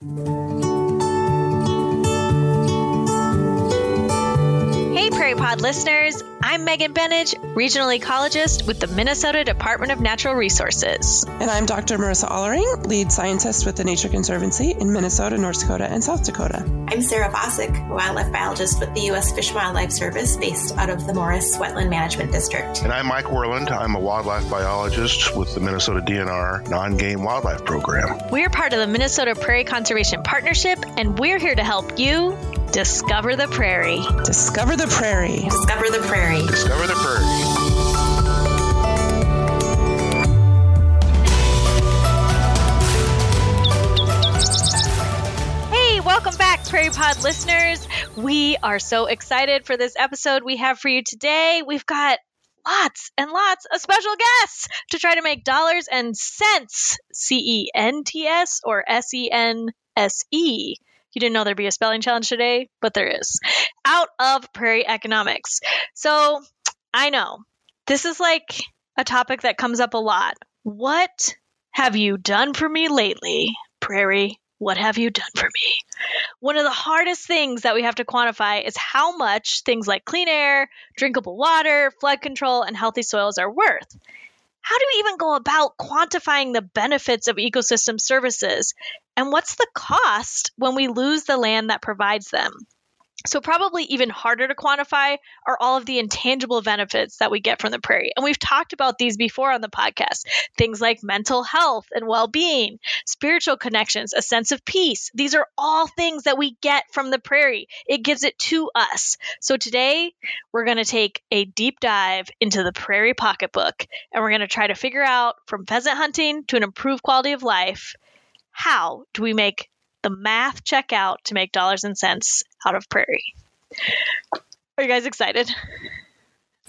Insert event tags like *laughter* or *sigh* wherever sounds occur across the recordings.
Hey, Prairie Pod listeners. I'm Megan Benage, regional ecologist with the Minnesota Department of Natural Resources. And I'm Dr. Marissa Ahlering, lead scientist with the Nature Conservancy in Minnesota, North Dakota, and South Dakota. I'm Sarah Vacek, wildlife biologist with the U.S. Fish and Wildlife Service based out of the Morris Wetland Management District. And I'm Mike Werland. I'm a wildlife biologist with the Minnesota DNR Non Game Wildlife Program. We're part of the Minnesota Prairie Conservation Partnership, and we're here to help you discover the prairie. Discover the prairie. Discover the prairie. Discover the prairie. Hey, welcome back, Prairie Pod listeners. We are so excited for this episode we have for you today. We've got lots and lots of special guests to try to make dollars and cents, C E N T S or S E N S E. You didn't know there'd be a spelling challenge today, but there is. Out of prairie economics. So I know this is like a topic that comes up a lot. What have you done for me lately, prairie what have you done for me? One of the hardest things that we have to quantify is how much things like clean air, drinkable water, flood control, and healthy soils are worth. How do we even go about quantifying the benefits of ecosystem services? And what's the cost when we lose the land that provides them? So, probably even harder to quantify are all of the intangible benefits that we get from the prairie. And we've talked about these before on the podcast things like mental health and well being, spiritual connections, a sense of peace. These are all things that we get from the prairie. It gives it to us. So, today we're going to take a deep dive into the prairie pocketbook and we're going to try to figure out from pheasant hunting to an improved quality of life how do we make the math check out to make dollars and cents out of prairie. Are you guys excited?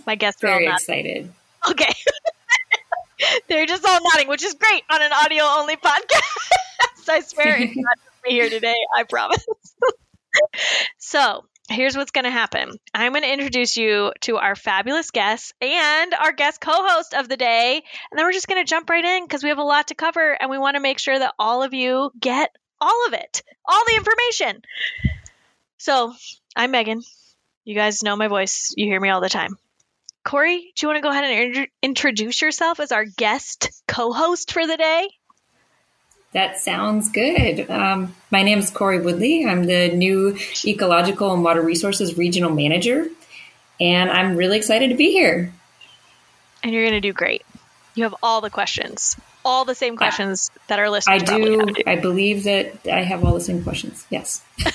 My guests are very all excited. Okay. *laughs* They're just all nodding, which is great on an audio only podcast. *laughs* I swear it's not just me here today, I promise. *laughs* so, here's what's going to happen I'm going to introduce you to our fabulous guests and our guest co host of the day. And then we're just going to jump right in because we have a lot to cover and we want to make sure that all of you get all of it, all the information. So, I'm Megan. You guys know my voice. You hear me all the time. Corey, do you want to go ahead and introduce yourself as our guest co host for the day? That sounds good. Um, my name is Corey Woodley. I'm the new Ecological and Water Resources Regional Manager, and I'm really excited to be here. And you're going to do great. You have all the questions all the same questions I, that our listeners. I do. I believe that I have all the same questions. Yes. *laughs*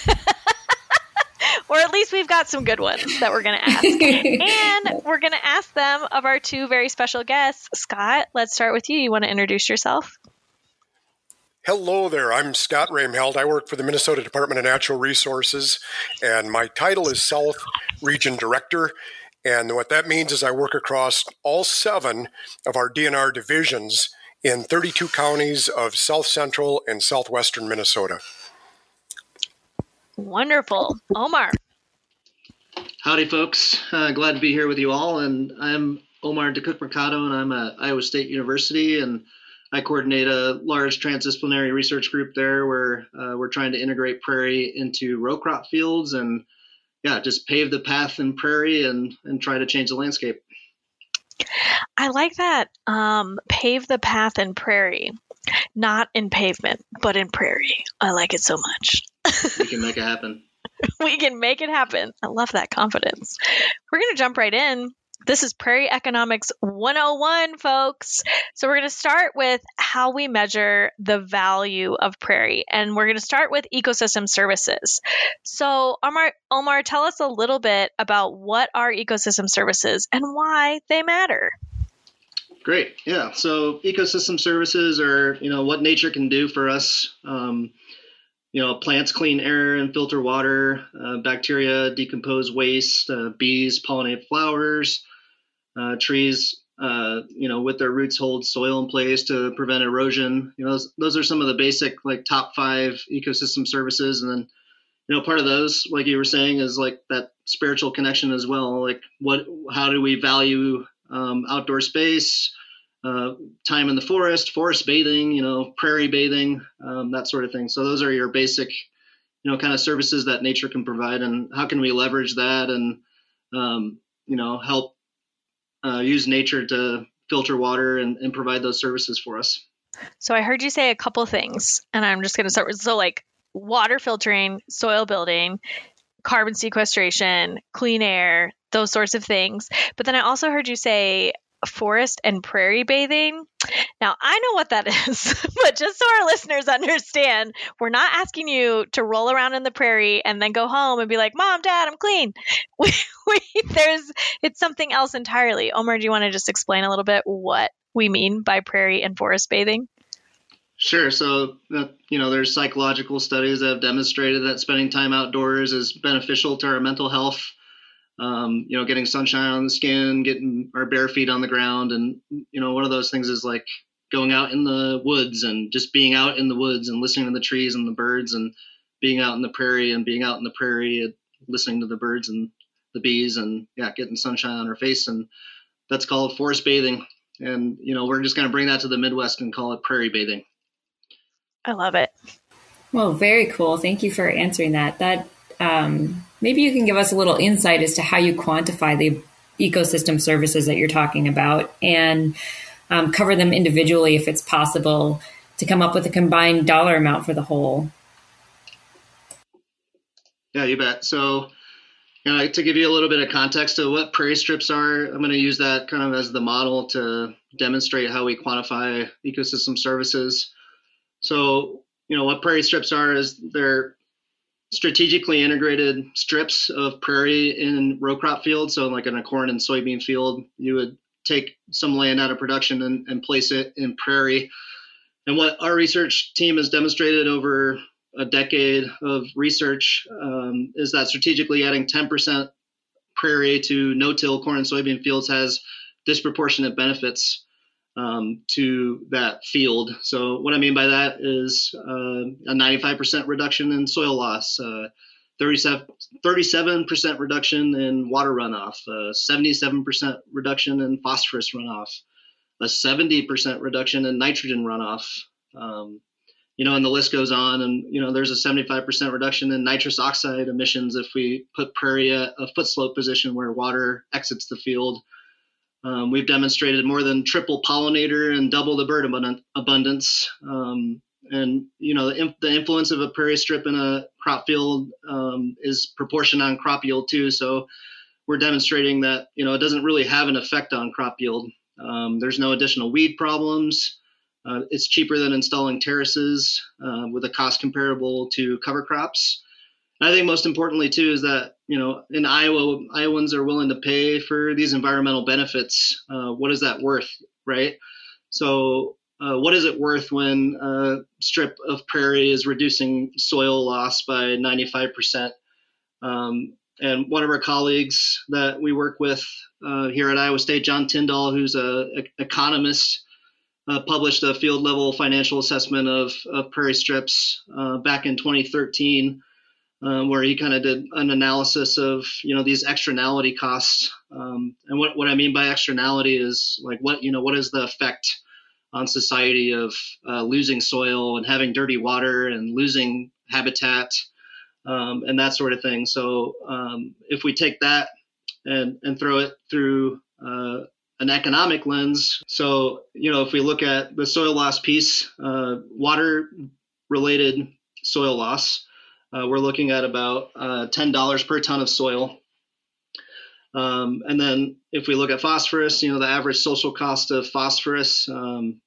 or at least we've got some good ones that we're going to ask. *laughs* and we're going to ask them of our two very special guests. Scott, let's start with you. You want to introduce yourself? Hello there. I'm Scott Roemhildt. I work for the Minnesota Department of Natural Resources, and my title is South Region Director. And what that means is I work across all seven of our DNR divisions in 32 counties of south central and southwestern Minnesota. Wonderful. Omar. Howdy, folks. Uh, glad to be here with you all. And I'm Omar de Kok-Mercado, and I'm at Iowa State University, and I coordinate a large transdisciplinary research group there where uh, we're trying to integrate prairie into row crop fields and, yeah, just pave the path in prairie and, and try to change the landscape. I like that. Um, pave the path in prairie, not in pavement, but in prairie. I like it so much. we can make it happen. *laughs* we can make it happen. I love that confidence. We're going to jump right in. This is Prairie Economics 101, folks. So, we're going to start with how we measure the value of prairie, and we're going to start with ecosystem services. So, Omar, Omar, tell us a little bit about what are ecosystem services and why they matter. Great. Yeah. So, ecosystem services are, you know, what nature can do for us. Um, you know, plants clean air and filter water, uh, bacteria decompose waste, uh, bees pollinate flowers, uh, trees, uh, you know, with their roots hold soil in place to prevent erosion. You know, those, those are some of the basic like top five ecosystem services. And then, you know, part of those, like you were saying, is like that spiritual connection as well. Like what, how do we value um, outdoor space? Uh, time in the forest, forest bathing, you know, prairie bathing, um, that sort of thing. So those are your basic, you know, kind of services that nature can provide, and how can we leverage that and, um, you know, help uh, use nature to filter water and, and provide those services for us. So I heard you say a couple things, and I'm just going to start with so like water filtering, soil building, carbon sequestration, clean air, those sorts of things. But then I also heard you say forest and prairie bathing. Now, I know what that *laughs* is, but just so our listeners understand, we're not asking you to roll around in the prairie and then go home and be like, "Mom, Dad, I'm clean." *laughs* We, we there's it's something else entirely. Omar, do you want to just explain a little bit what we mean by prairie and forest bathing? Sure. So, uh, you know, there's psychological studies that have demonstrated that spending time outdoors is beneficial to our mental health. Um, you know, getting sunshine on the skin, getting our bare feet on the ground. And, you know, one of those things is like going out in the woods and just being out in the woods and listening to the trees and the birds and being out in the prairie and being out in the prairie and listening to the birds and the bees and, yeah, getting sunshine on our face. And that's called forest bathing. And, you know, we're just going to bring that to the Midwest and call it prairie bathing. I love it. Well, very cool. Thank you for answering that. That um, maybe you can give us a little insight as to how you quantify the ecosystem services that you're talking about and um, cover them individually if it's possible to come up with a combined dollar amount for the whole. Yeah, you bet. So, you know, to give you a little bit of context of what prairie strips are, I'm going to use that kind of as the model to demonstrate how we quantify ecosystem services. So, you know, what prairie strips are is they're strategically integrated strips of prairie in row crop fields. So, like in a corn and soybean field, you would take some land out of production and, and place it in prairie. And what our research team has demonstrated over a decade of research um, is that strategically adding 10% prairie to no-till corn and soybean fields has disproportionate benefits um, to that field. So what I mean by that is uh, a 95% reduction in soil loss, uh, 37, percent reduction in water runoff, 77% reduction in phosphorus runoff, a 70% reduction in nitrogen runoff. Um, you know, and the list goes on. And you know, there's a 75% reduction in nitrous oxide emissions if we put prairie at a foot slope position where water exits the field. Um, we've demonstrated more than triple pollinator and double the bird abundance. Um, and you know the, the, influence of a prairie strip in a crop field um, is proportion on crop yield too. So we're demonstrating that you know it doesn't really have an effect on crop yield. Um, there's no additional weed problems. Uh, it's cheaper than installing terraces uh, with a cost comparable to cover crops. I think most importantly too is that you know in Iowa, Iowans are willing to pay for these environmental benefits. Uh, what is that worth, right? So, uh, what is it worth when a strip of prairie is reducing soil loss by 95%? Um, and one of our colleagues that we work with uh, here at Iowa State, John Tyndall, who's a, a economist, uh, published a field level financial assessment of, of prairie strips uh, back in 2013 um, where he kind of did an analysis of you know these externality costs. Um, and what, what I mean by externality is like what you know what is the effect on society of uh, losing soil and having dirty water and losing habitat um, and that sort of thing. So um, if we take that and and throw it through uh, an economic lens, so you know if we look at the soil loss piece, uh, water related soil loss uh, we're looking at about uh, $10 per ton of soil. Um, and then if we look at phosphorus, you know, the average social cost of phosphorus, um,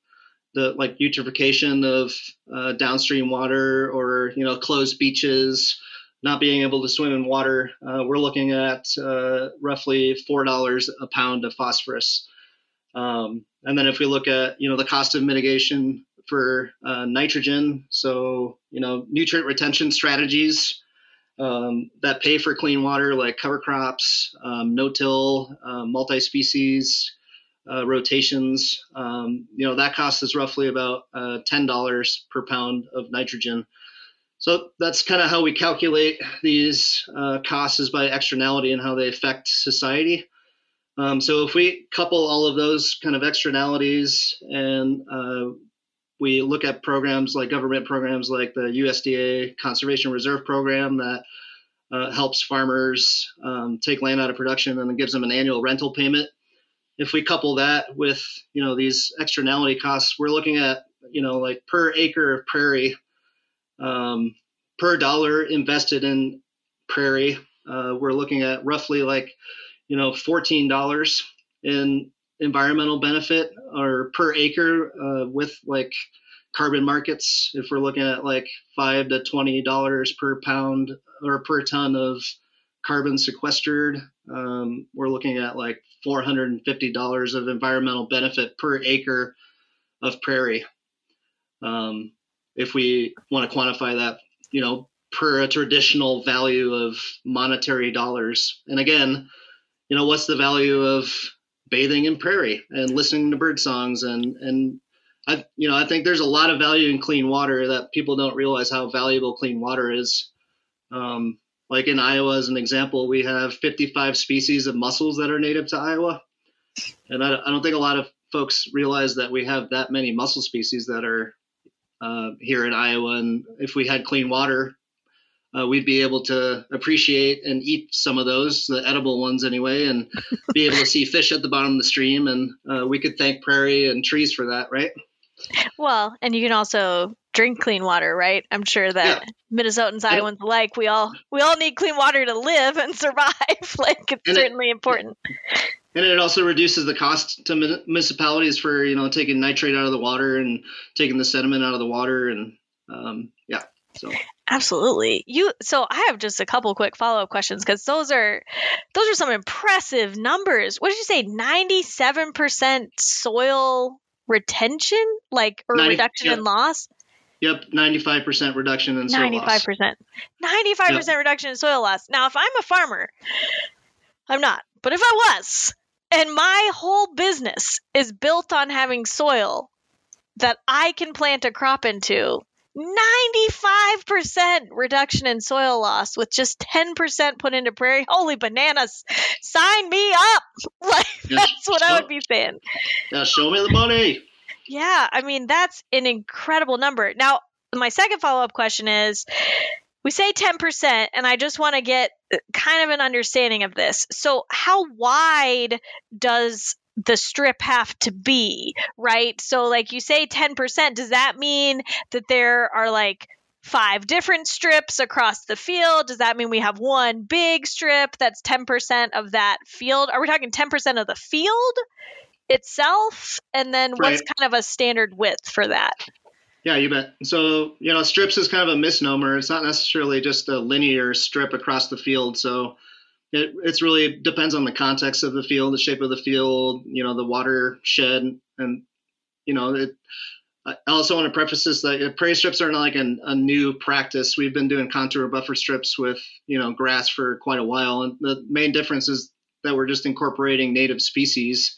the like eutrophication of uh, downstream water or, you know, closed beaches, not being able to swim in water, uh, we're looking at uh, roughly $4 a pound of phosphorus. Um, and then if we look at, you know, the cost of mitigation for uh, nitrogen. So, you know, nutrient retention strategies um, that pay for clean water, like cover crops, um, no-till, uh, multi-species uh, rotations. Um, you know, that cost is roughly about uh, $10 per pound of nitrogen. So that's kind of how we calculate these uh, costs is by externality and how they affect society. Um, so if we couple all of those kind of externalities and uh, we look at programs like government programs like the USDA Conservation Reserve Program that uh, helps farmers um, take land out of production and then gives them an annual rental payment. If we couple that with you know these externality costs, we're looking at you know like per acre of prairie, um, per dollar invested in prairie, uh, we're looking at roughly like you know fourteen dollars in environmental benefit or per acre uh, with like carbon markets if we're looking at like five to twenty dollars per pound or per ton of carbon sequestered um, we're looking at like $450 of environmental benefit per acre of prairie. Um, if we want to quantify that you know per a traditional value of monetary dollars. And again you know what's the value of bathing in prairie and listening to bird songs and and I you know I think there's a lot of value in clean water that people don't realize how valuable clean water is. Um, like in Iowa, as an example, we have 55 species of mussels that are native to Iowa, and I, I don't think a lot of folks realize that we have that many mussel species that are uh, here in Iowa. And if we had clean water, uh, we'd be able to appreciate and eat some of those, the edible ones anyway, and *laughs* be able to see fish at the bottom of the stream. And uh, we could thank prairie and trees for that, right? Well, and you can also drink clean water, right? I'm sure that yeah. Minnesotans, Iowans alike, we all we all need clean water to live and *laughs* survive. *laughs* like it's and certainly it, important. And it also reduces the cost to municipalities for you know taking nitrate out of the water and taking the sediment out of the water, and um, yeah. So Absolutely. You so I have just a couple quick follow-up questions cuz those are those are some impressive numbers. What did you say? 97% soil retention like or 90, reduction yep. in loss? Yep, 95% reduction in soil 95%. loss. 95%. 95% yep. reduction in soil loss. Now, if I'm a farmer, I'm not. But if I was, and my whole business is built on having soil that I can plant a crop into, 95% reduction in soil loss with just 10% put into prairie. Holy bananas. Sign me up. *laughs* Like, that's what I would be saying. Now show me the money. Yeah, I mean, that's an incredible number. Now, my second follow up question is we say 10%, and I just want to get uh, kind of an understanding of this. So, how wide does the strip have to be, right? So, like you say 10%, does that mean that there are like five different strips across the field? Does that mean we have one big strip that's 10% of that field? Are we talking 10% of the field itself? And then right. what's kind of a standard width for that? Yeah, you bet. So, you know, strips is kind of a misnomer. It's not necessarily just a linear strip across the field. So, it it's really depends on the context of the field, the shape of the field, you know, the watershed, and you know, it. I also want to preface this that prairie strips are not like an, a new practice. We've been doing contour buffer strips with you know grass for quite a while, and the main difference is that we're just incorporating native species,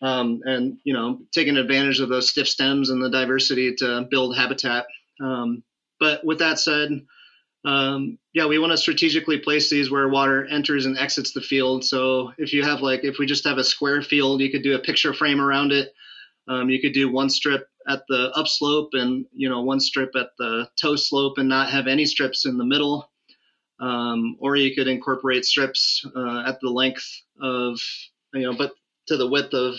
um, and you know taking advantage of those stiff stems and the diversity to build habitat. Um, but with that said, um, yeah, we want to strategically place these where water enters and exits the field. So if you have like, if we just have a square field, you could do a picture frame around it. Um, you could do one strip at the upslope and you know one strip at the toe slope and not have any strips in the middle. Um, or you could incorporate strips uh, at the length of you know, but to the width of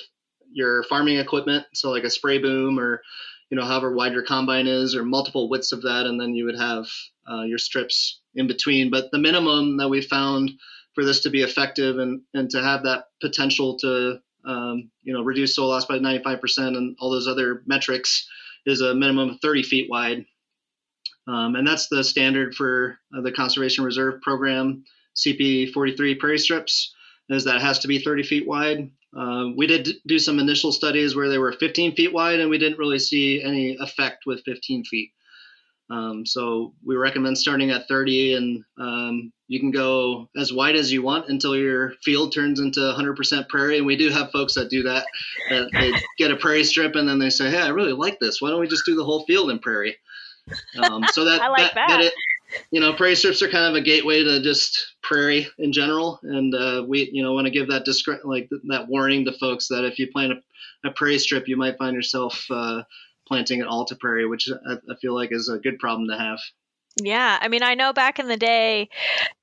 your farming equipment. So like a spray boom or you know however wide your combine is or multiple widths of that, and then you would have uh, your strips in between. But the minimum that we found for this to be effective and, and to have that potential to um, you know reduce soil loss by 95% and all those other metrics is a minimum of 30 feet wide. Um, and that's the standard for uh, the Conservation Reserve Program CP 43 prairie strips is that it has to be 30 feet wide. Uh, we did do some initial studies where they were 15 feet wide, and we didn't really see any effect with 15 feet. Um, so we recommend starting at 30 and um, you can go as wide as you want until your field turns into 100% prairie. And we do have folks that do that. that they get a prairie strip and then they say, hey, I really like this. Why don't we just do the whole field in prairie? Um, so that, *laughs* like that, that. that, it, you know, prairie strips are kind of a gateway to just prairie in general, and uh, we, you know, want to give that discre- like that warning to folks that if you plant a, a prairie strip, you might find yourself uh, planting all to prairie, which I, I feel like is a good problem to have. Yeah, I mean, I know back in the day,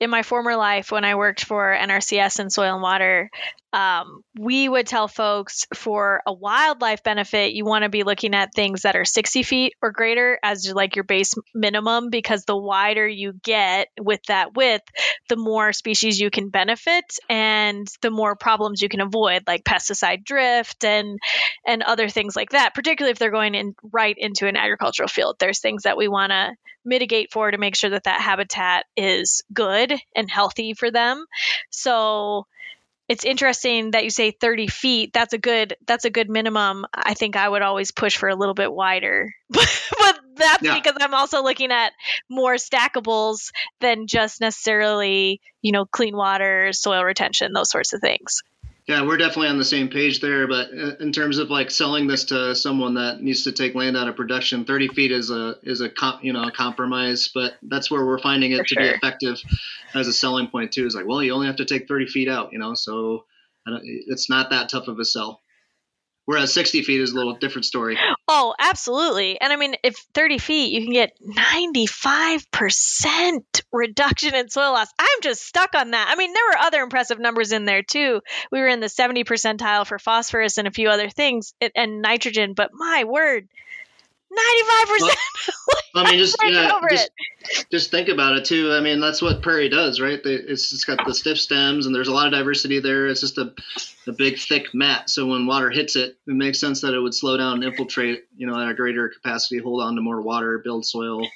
in my former life when I worked for NRCS and Soil and Water, um, we would tell folks for a wildlife benefit, you want to be looking at things that are 60 feet or greater as like your base minimum, because the wider you get with that width, the more species you can benefit and the more problems you can avoid, like pesticide drift and and other things like that. Particularly if they're going in right into an agricultural field, there's things that we want to mitigate for to make sure that that habitat is good and healthy for them. So it's interesting that you say 30 feet that's a good that's a good minimum i think i would always push for a little bit wider *laughs* but that's yeah. because i'm also looking at more stackables than just necessarily you know clean water soil retention those sorts of things yeah, we're definitely on the same page there. But uh, in terms of like selling this to someone that needs to take land out of production, 30 feet is a is a you know a compromise. But that's where we're finding it For to sure. be effective as a selling point too. Is like, well, you only have to take 30 feet out, you know, so it's not that tough of a sell. Whereas 60 feet is a little different story. Oh, absolutely. And I mean, if 30 feet, you can get 95% reduction in soil loss. I'm just stuck on that. I mean, there were other impressive numbers in there too. We were in the 70 percentile for phosphorus and a few other things and nitrogen, but my word, 95%. *laughs* I mean, just yeah, just, just think about it too. I mean, that's what prairie does, right? It's it's got the stiff stems, and there's a lot of diversity there. It's just a, a big thick mat, so when water hits it, it makes sense that it would slow down and infiltrate, you know, at a greater capacity, hold on to more water, build soil.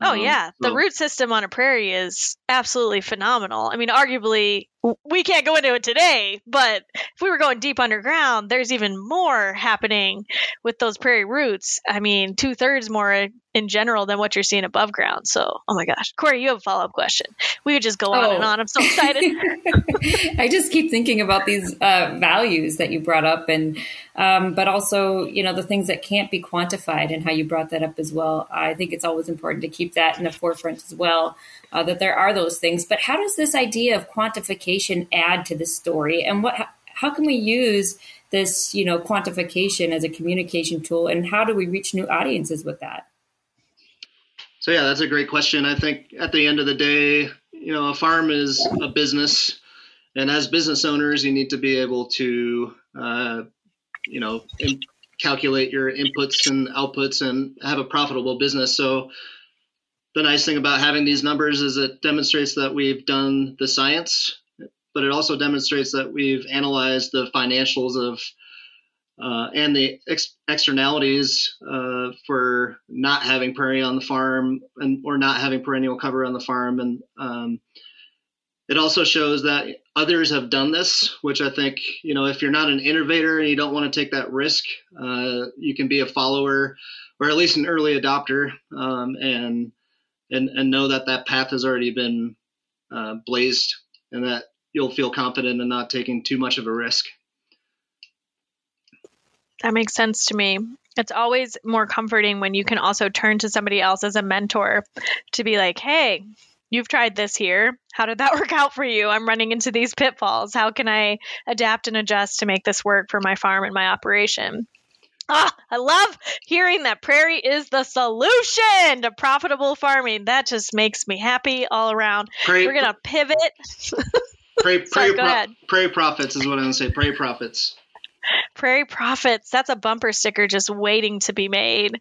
Oh um, yeah, the root system on a prairie is absolutely phenomenal. I mean, arguably we can't go into it today, but if we were going deep underground, there's even more happening with those prairie roots. I mean, two thirds more in general than what you're seeing above ground. So, oh my gosh, Corey, you have a follow up question. We could just go on and oh. on. I'm so excited. *laughs* I just keep thinking about these uh, values that you brought up, and um, but also you know the things that can't be quantified, and how you brought that up as well. I think it's always important to keep that in the forefront as well. Uh, that there are those things, but how does this idea of quantification add to the story, and what? How can we use this, you know, quantification as a communication tool, and how do we reach new audiences with that? So yeah, that's a great question. I think at the end of the day, you know, a farm is a business, and as business owners, you need to be able to, uh, you know, calculate your inputs and outputs and have a profitable business. So the nice thing about having these numbers is it demonstrates that we've done the science, but it also demonstrates that we've analyzed the financials of uh, and the ex- externalities uh, for not having prairie on the farm and or not having perennial cover on the farm. And um, it also shows that others have done this which i think you know if you're not an innovator and you don't want to take that risk uh, you can be a follower or at least an early adopter um, and and and know that that path has already been uh, blazed and that you'll feel confident in not taking too much of a risk that makes sense to me. It's always more comforting when you can also turn to somebody else as a mentor to be like, hey, you've tried this here. How did that *laughs* work out for you? I'm running into these pitfalls. How can I adapt and adjust to make this work for my farm and my operation? Ah, *laughs* I love hearing that prairie is the solution to profitable farming. That just makes me happy all around. Prairie, We're going to pivot. *laughs* Prairie, *laughs* Sorry, prairie, pro- prairie profits is what I'm to say. Prairie profits. Prairie Profits. That's a bumper sticker just waiting to be made.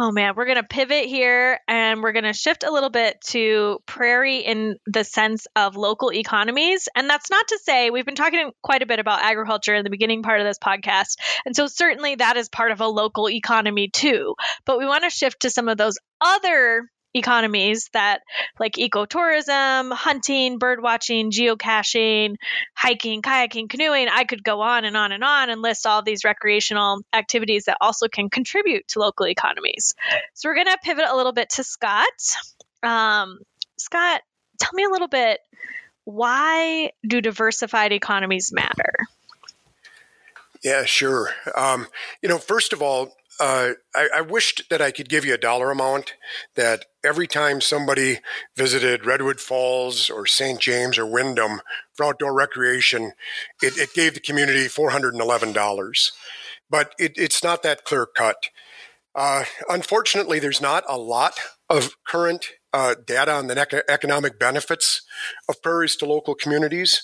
Oh man, we're going to pivot here and we're going to shift a little bit to prairie in the sense of local economies. And that's not to say we've been talking quite a bit about agriculture in the beginning part of this podcast. And so certainly that is part of a local economy too. But we want to shift to some of those other economies that like ecotourism, hunting, bird watching, geocaching, hiking, kayaking, canoeing, I could go on and on and on and list all these recreational activities that also can contribute to local economies. So we're going to pivot a little bit to Scott. Um, Scott, tell me a little bit why do diversified economies matter? Yeah, sure. Um, you know, first of all, uh, I, I, wished that I could give you a dollar amount that every time somebody visited Redwood Falls or St. James or Windom for outdoor recreation, it, it gave the community $411. But it, it's not that clear cut. Uh, unfortunately, there's not a lot of current uh, data on the economic benefits of prairies to local communities.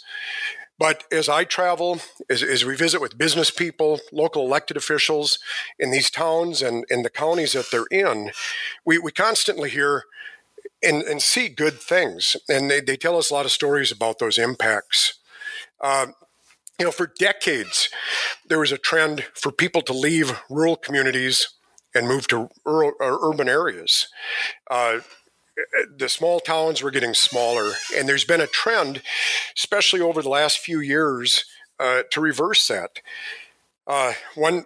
But as I travel, as, as, we visit with business people, local elected officials in these towns and in the counties that they're in, we, we constantly hear and, and see good things. And they, they tell us a lot of stories about those impacts. Uh, you know, for decades, there was a trend for people to leave rural communities and move to rural, urban areas. Uh, the small towns were getting smaller, and there's been a trend, especially over the last few years, uh, to reverse that. Uh, one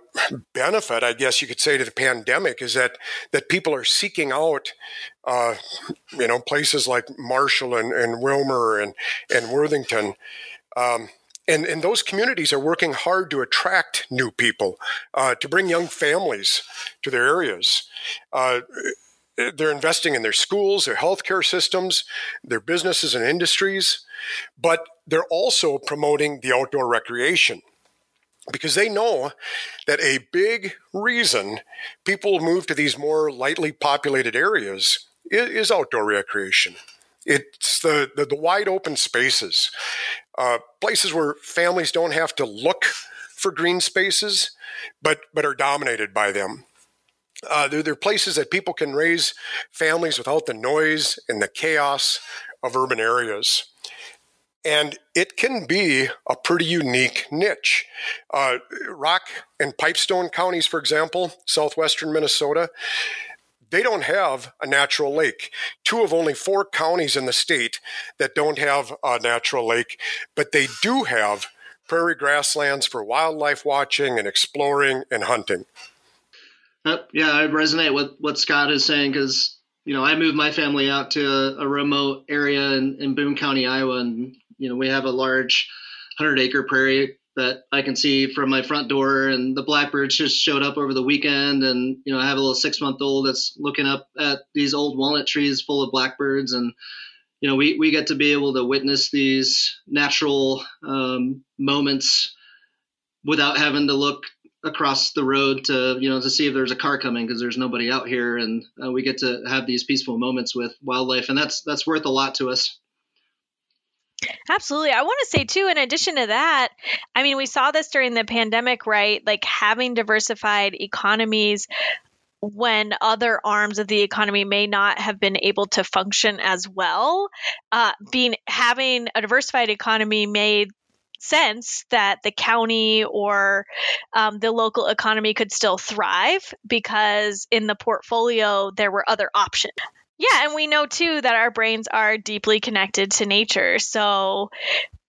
benefit, I guess you could say, to the pandemic is that that people are seeking out, uh, you know, places like Marshall and, and Willmar and and Worthington. Um, and, and those communities are working hard to attract new people, uh, to bring young families to their areas. They're investing in their schools, their healthcare systems, their businesses and industries, but they're also promoting the outdoor recreation because they know that a big reason people move to these more lightly populated areas is, is outdoor recreation. It's the, the, the wide open spaces, uh, places where families don't have to look for green spaces, but, but are dominated by them. Uh, they're, they're places that people can raise families without the noise and the chaos of urban areas. And it can be a pretty unique niche. Uh, Rock and Pipestone counties, for example, southwestern Minnesota, they don't have a natural lake. Two of only four counties in the state that don't have a natural lake, but they do have prairie grasslands for wildlife watching and exploring and hunting. Uh, yeah, I resonate with what Scott is saying because you know I moved my family out to a, a, remote area in, in Boone County, Iowa, and you know we have a large hundred acre prairie that I can see from my front door, and the blackbirds just showed up over the weekend, and you know I have a little six month old that's looking up at these old walnut trees full of blackbirds, and you know we we get to be able to witness these natural um, moments without having to look across the road to you know to see if there's a car coming because there's nobody out here and uh, we get to have these peaceful moments with wildlife and that's that's worth a lot to us Absolutely. I want to say too in addition to that, I mean we saw this during the pandemic, right? Like having diversified economies when other arms of the economy may not have been able to function as well uh, being having a diversified economy made sense that the county or um, the local economy could still thrive because in the portfolio there were other options. Yeah, and we know too that our brains are deeply connected to nature. So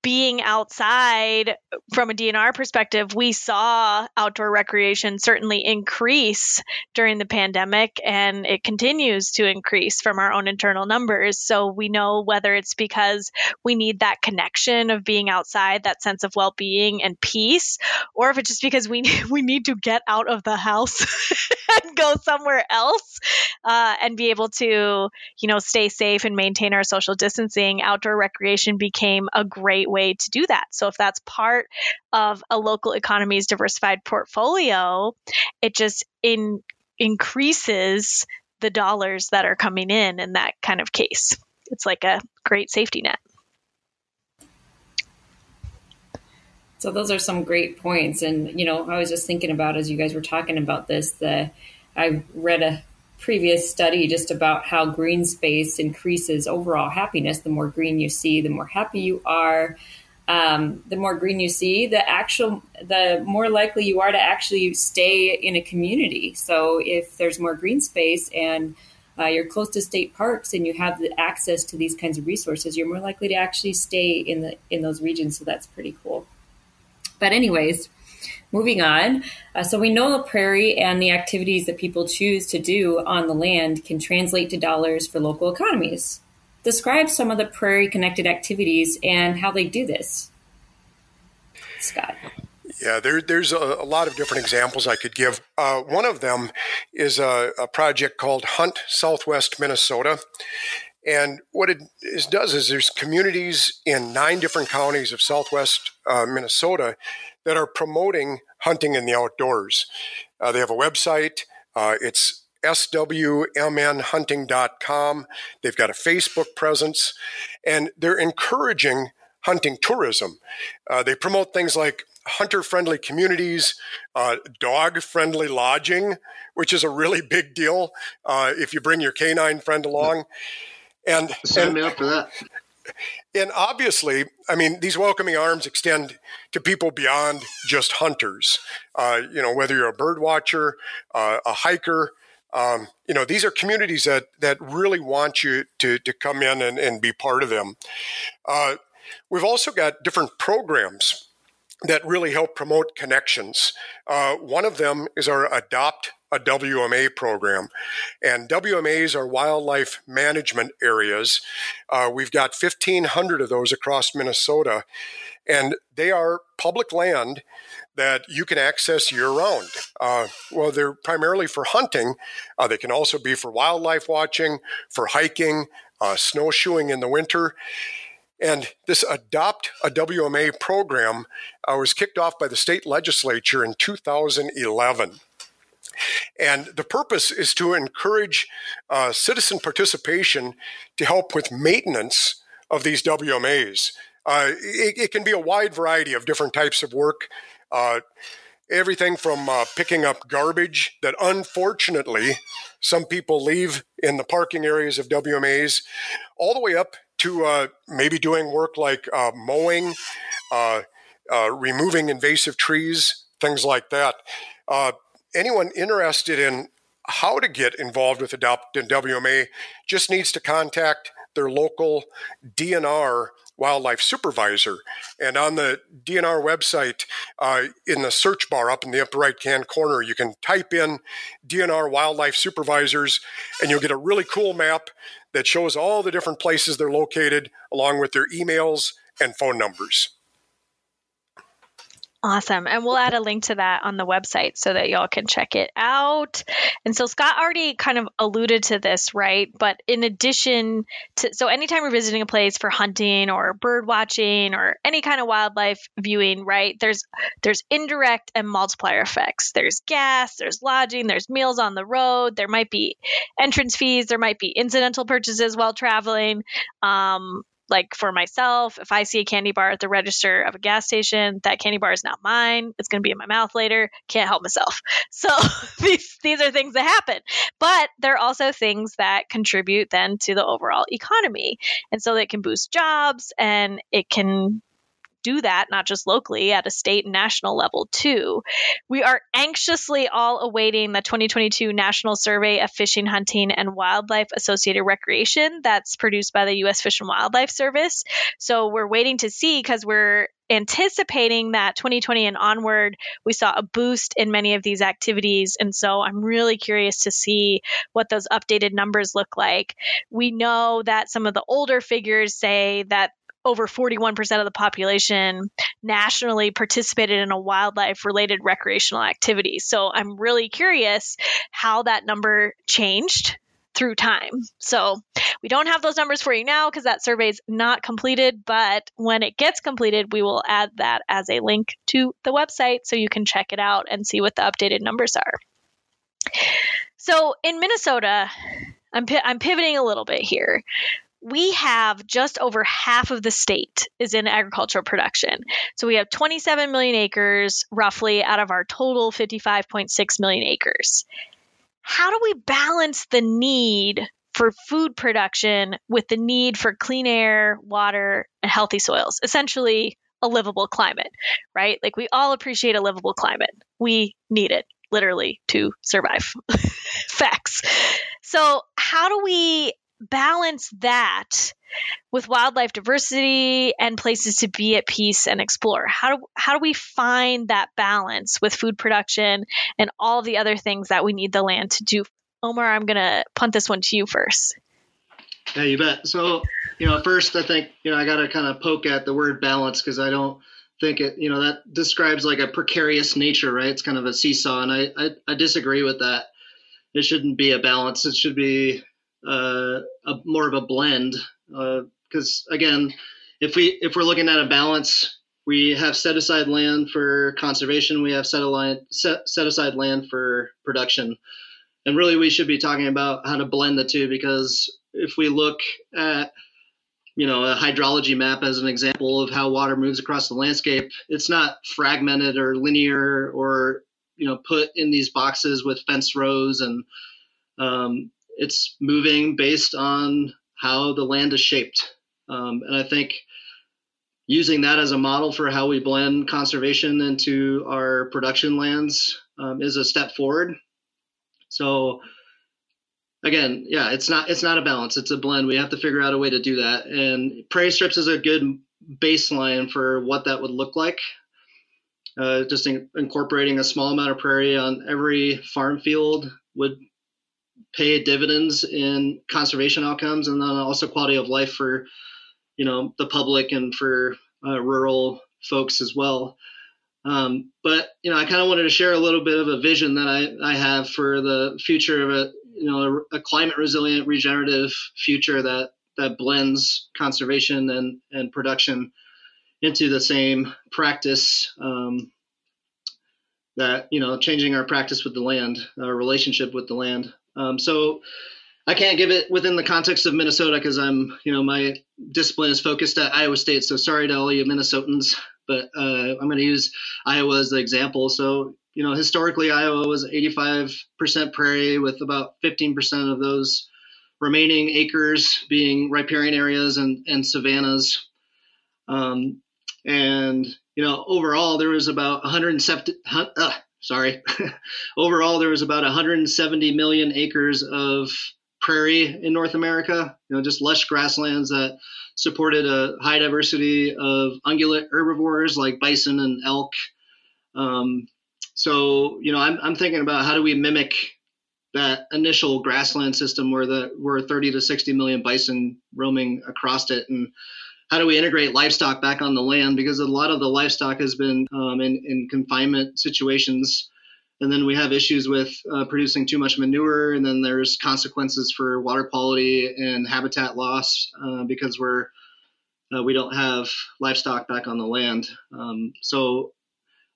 being outside from a DNR perspective, we saw outdoor recreation certainly increase during the pandemic and it continues to increase from our own internal numbers. So we know whether it's because we need that connection of being outside, that sense of well-being and peace, or if it's just because we *laughs* we need to get out of the house *laughs* and go somewhere else uh, and be able to, you know, stay safe and maintain our social distancing. Outdoor recreation became a great way to do that. So if that's part of a local economy's diversified portfolio, it just in increases the dollars that are coming in in that kind of case. It's like a great safety net. So those are some great points. And, you know, I was just thinking about as you guys were talking about this, the I read a previous study just about how green space increases overall happiness. The more green you see, the more happy you are um, the more green you see, the actual, the more likely you are to actually stay in a community. So if there's more green space and uh, you're close to state parks and you have the access to these kinds of resources, you're more likely to actually stay in the in those regions. So that's pretty cool. But anyways, moving on. Uh, so we know the prairie and the activities that people choose to do on the land can translate to dollars for local economies. Describe some of the prairie connected activities and how they do this. Scott. Yeah, there, there's a, a, lot of different examples I could give. Uh, one of them is a, a, project called Hunt Southwest Minnesota. And what it is, does is there's communities in nine different counties of southwest uh, Minnesota that are promoting hunting in the outdoors. Uh, they have a website. Uh, it's swmnhunting.com. They've got a Facebook presence, and they're encouraging hunting tourism. Uh, they promote things like hunter friendly communities, uh, dog friendly lodging, which is a really big deal uh, if you bring your canine friend along. And sign me up for that. And obviously, I mean, these welcoming arms extend to people beyond just hunters. Uh, you know, whether you're a bird watcher, uh, a hiker, um, you know, these are communities that that really want you to to come in and, and be part of them. Uh, we've also got different programs that really help promote connections. Uh, one of them is our Adopt a WMA program. And WMAs are wildlife management areas. Uh, we've got 1,500 of those across Minnesota, and they are public land that you can access year round. Uh, well, they're primarily for hunting. Uh, they can also be for wildlife watching, for hiking, uh, snowshoeing in the winter. And this Adopt a WMA program uh, was kicked off by the state legislature in 2011. And the purpose is to encourage uh, citizen participation to help with maintenance of these WMAs. Uh, it, it, can be a wide variety of different types of work. Uh, everything from uh, picking up garbage that unfortunately some people leave in the parking areas of WMAs, all the way up to uh, maybe doing work like uh, mowing, removing invasive trees, things like that anyone interested in how to get involved with Adopt and WMA just needs to contact their local DNR wildlife supervisor. And on the DNR website, uh, in the search bar up in the upper right hand corner, you can type in DNR wildlife supervisors and you'll get a really cool map that shows all the different places they're located, along with their emails and phone numbers. Awesome. And we'll add a link to that on the website so that y'all can check it out. And so Scott already kind of alluded to this, right? But in addition to, so anytime we're visiting a place for hunting or bird watching or any kind of wildlife viewing, right? There's, there's indirect and multiplier effects. There's gas, there's lodging, there's meals on the road. There might be entrance fees. There might be incidental purchases while traveling. Um, like for myself, if I see a candy bar at the register of a gas station, that candy bar is not mine. It's going to be in my mouth later. Can't help myself. *laughs* So *laughs* these these are things that happen. But they're also things that contribute then to the overall economy. And so they can boost jobs and it can do that, not just locally, at a state and national level too. We are anxiously all awaiting the 2022 National Survey of Fishing, Hunting, and Wildlife Associated Recreation that's produced by the U.S. Fish and Wildlife Service. So we're waiting to see because we're anticipating that 2020 and onward, we saw a boost in many of these activities. And so I'm really curious to see what those updated numbers look like. We know that some of the older figures say that over 41% of the population nationally participated in a wildlife related recreational activity. So I'm really curious how that number changed through time. So we don't have those numbers for you now because that survey is not completed, but when it gets completed, we will add that as a link to the website so you can check it out and see what the updated numbers are. So in Minnesota, I'm, I'm pivoting a little bit here we have just over half of the state is in agricultural production. So we have 27 million acres roughly out of our total 55.6 million acres. How do we balance the need for food production with the need for clean air, water, and healthy soils? Essentially, a livable climate, right? Like we all appreciate a livable climate. We need it literally to survive. *laughs* Facts. So, how do we balance that with wildlife diversity and places to be at peace and explore how do how do we find that balance with food production and all the other things that we need the land to do omar i'm going to punt this one to you first yeah you bet so you know first i think you know i got to kind of poke at the word balance because i don't think it, you know, that describes like a precarious nature, right? It's kind of a seesaw, and I I, I disagree with that. It shouldn't be a balance. It should be uh, a more of a blend. Because uh, again, if we if we're looking at a balance, we have set aside land for conservation. We have set, align, set, set aside land for production. And really, we should be talking about how to blend the two because if we look at you know a hydrology map as an example of how water moves across the landscape it's not fragmented or linear or you know put in these boxes with fence rows and um, it's moving based on how the land is shaped um, and i think using that as a model for how we blend conservation into our production lands um, is a step forward so again, yeah, it's not it's not a balance. It's a blend. We have to figure out a way to do that. And prairie strips is a good baseline for what that would look like. Uh, just in, incorporating a small amount of prairie on every farm field would pay dividends in conservation outcomes and then also quality of life for you know the public and for uh, rural folks as well. Um, but you know, I kind of wanted to share a little bit of a vision that I, I have for the future of a you know a, a climate resilient regenerative future that that blends conservation and and production into the same practice um, that you know changing our practice with the land our relationship with the land um, so i can't give it within the context of minnesota because i'm you know my discipline is focused at iowa state so sorry to all you minnesotans but uh, i'm going to use iowa as the example so you know, historically Iowa was 85% prairie with about 15% of those remaining acres being riparian areas and, and savannas. Um, and, you know, overall there was about 170, uh, sorry, *laughs* overall there was about 170 million acres of prairie in North America, you know, just lush grasslands that supported a high diversity of ungulate herbivores like bison and elk. Um, so, you know, I'm, I'm thinking about how do we mimic that initial grassland system where the where 30 to 60 million bison roaming across it and how do we integrate livestock back on the land? Because a lot of the livestock has been um, in, in confinement situations. And then we have issues with uh, producing too much manure and then there's consequences for water quality and habitat loss uh, because we're uh, we don't have livestock back on the land. Um, so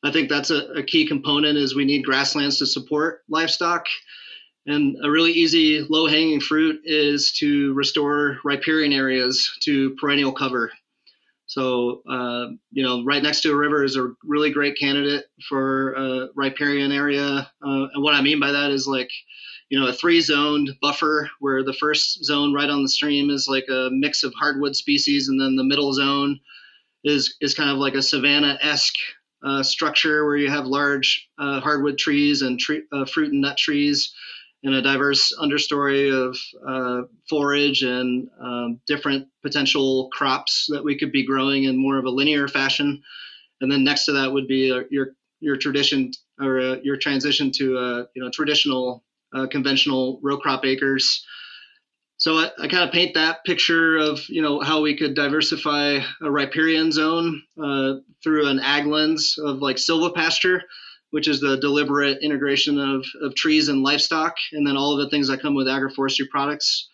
I think that's a, a key component is we need grasslands to support livestock. And a really easy low hanging fruit is to restore riparian areas to perennial cover. So, uh, you know, right next to a river is a really great candidate for a riparian area. Uh, and what I mean by that is like, you know, a three zoned buffer where the first zone right on the stream is like a mix of hardwood species, and then the middle zone is, is kind of like a savanna esque uh, structure where you have large uh, hardwood trees and tree, uh, fruit and nut trees and a diverse understory of uh, forage and um, different potential crops that we could be growing in more of a linear fashion. And then next to that would be uh, your your tradition or uh, your transition to you know traditional conventional row crop acres so I, I kind of paint that picture of you know how we could diversify a riparian zone uh, through an ag lens of like silvopasture, which is the deliberate integration of, of trees and livestock, and then all of the things that come with agroforestry products.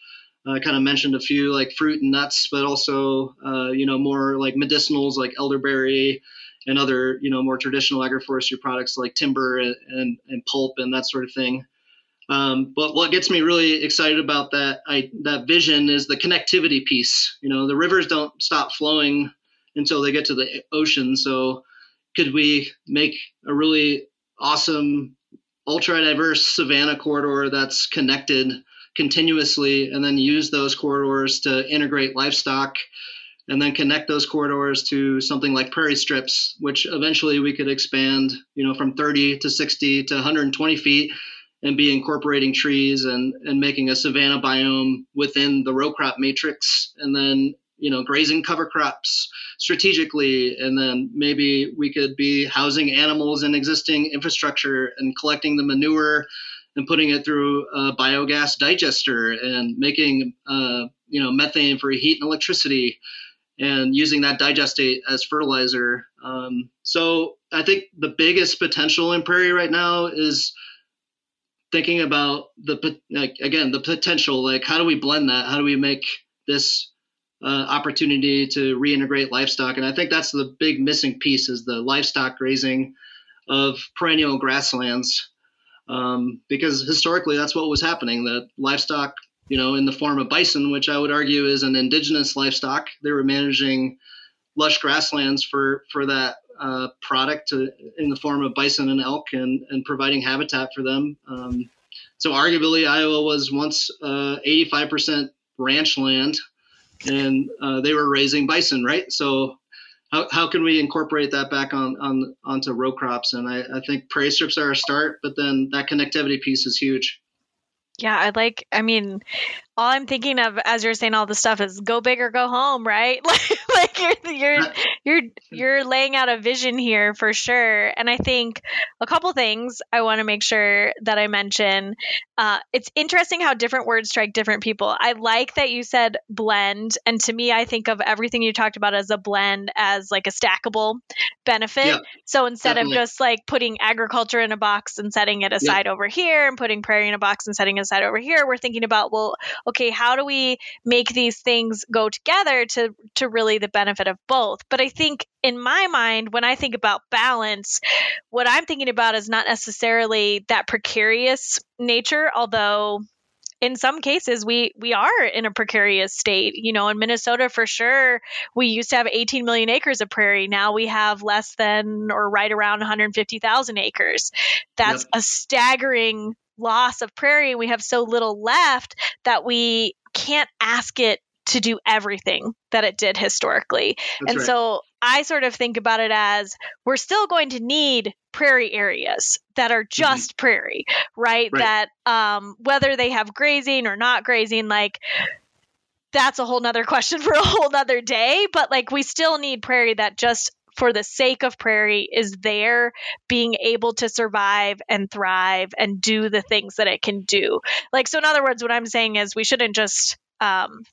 Uh, I kind of mentioned a few like fruit and nuts, but also uh, you know more like medicinals like elderberry and other you know more traditional agroforestry products like timber and, and, and pulp and that sort of thing. Um, but what gets me really excited about that I, that vision is the connectivity piece. You know, the rivers don't stop flowing until they get to the ocean. So, could we make a really awesome, ultra diverse savanna corridor that's connected continuously, and then use those corridors to integrate livestock? and then connect those corridors to something like prairie strips, which eventually we could expand, you know, from 30 to 60 to 120 feet and be incorporating trees and, and making a savanna biome within the row crop matrix and then you know grazing cover crops strategically and then maybe we could be housing animals in existing infrastructure and collecting the manure and putting it through a biogas digester and making uh, you know methane for heat and electricity and using that digestate as fertilizer. Um, so I think the biggest potential in prairie right now is thinking about the like again the potential like how do we blend that how do we make this uh, opportunity to reintegrate livestock and i think that's the big missing piece is the livestock grazing of perennial grasslands um, because historically that's what was happening the livestock you know in the form of bison which i would argue is an indigenous livestock they were managing lush grasslands for for that uh, product to, in the form of bison and elk and, and providing habitat for them. Um, so arguably, Iowa was once uh, 85% ranch land, and uh, they were raising bison, right? So how, how can we incorporate that back on, on onto row crops? And I, I think prairie strips are a start, but then that connectivity piece is huge. Yeah, I like. I mean, all I'm thinking of as you're saying all the stuff is go big or go home, right? *laughs* Like, like you're you're you're you're laying out a vision here for sure. And I think a couple things I want to make sure that I mention. Uh, it's interesting how different words strike different people. I like that you said blend, and to me, I think of everything you talked about as a blend as like a stackable benefit. Yeah, so instead definitely. of just like putting agriculture in a box and setting it aside yeah. over here, and putting prairie in a box and setting it aside over here, we're thinking about well okay, how do we make these things go together to to really the benefit of both? But I think in my mind, when I think about balance, what I'm thinking about is not necessarily that precarious nature, although in some cases we we are in a precarious state you know in minnesota for sure we used to have 18 million acres of prairie now we have less than or right around 150000 acres that's yep. a staggering loss of prairie and we have so little left that we can't ask it to do everything that it did historically. That's and right. so I sort of think about it as we're still going to need prairie areas that are mm-hmm. just mm-hmm. prairie, right? right? That um, whether they have grazing or not grazing, like that's a whole nother *laughs* question for a whole nother day. But like we still need prairie that just for the sake of prairie is there being able to survive and thrive and do the things that it can do. Like, so in other words, what I'm saying is we shouldn't just um,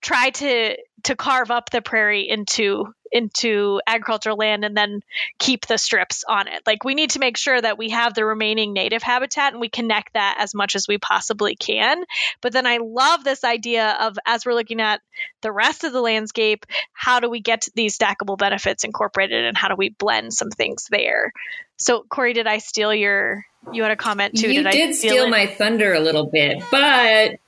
try to to carve up the prairie into into agricultural land and then keep the strips on it. Like we need to make sure that we have the remaining native habitat and we connect that as much as we possibly can. But then I love this idea of as we're looking at the rest of the landscape, how do we get these stackable benefits incorporated and how do we blend some things there? So Corey, did I steal your you had a comment too? You did, did steal, steal my thunder a little bit, but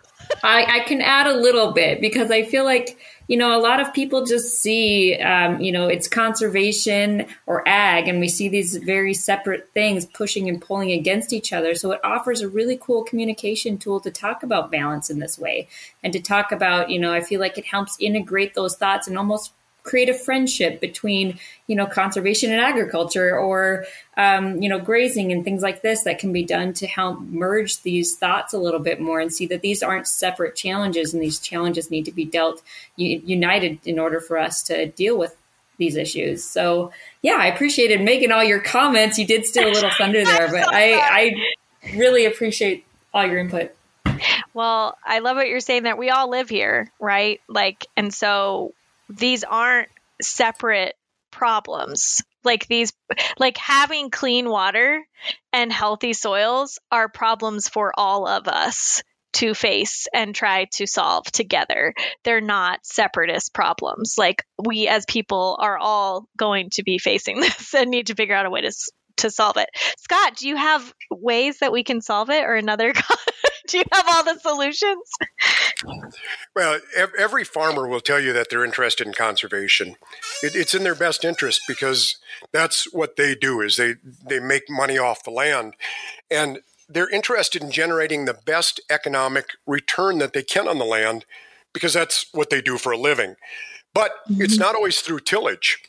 I, I, can add a little bit because I feel like, you know, a lot of people just see, um, you know, it's conservation or ag, and we see these very separate things pushing and pulling against each other. So it offers a really cool communication tool to talk about balance in this way and to talk about, you know, I feel like it helps integrate those thoughts and almost create a friendship between you know conservation and agriculture or um, you know grazing and things like this that can be done to help merge these thoughts a little bit more and see that these aren't separate challenges and these challenges need to be dealt united in order for us to deal with these issues. So yeah i appreciated making all your comments. You did steal a little *laughs* thunder there but I, I really appreciate all your input. Well, I love what you're saying that we all live here, right? Like, and so these aren't separate problems like these like having clean water and healthy soils are problems for all of us to face and try to solve together. They're not separatist problems. Like we as people are all going to be facing *laughs* this and need to figure out a way to to solve it. Scott, do you have ways that we can solve it or another *laughs* *laughs* do you have all the solutions? Well, every farmer will tell you that they're interested in conservation. It, it's in their best interest because that's what they do is they they make money off the land, and they're interested in generating the best economic return that they can on the land because that's what they do for a living. But mm-hmm. it's not always through tillage.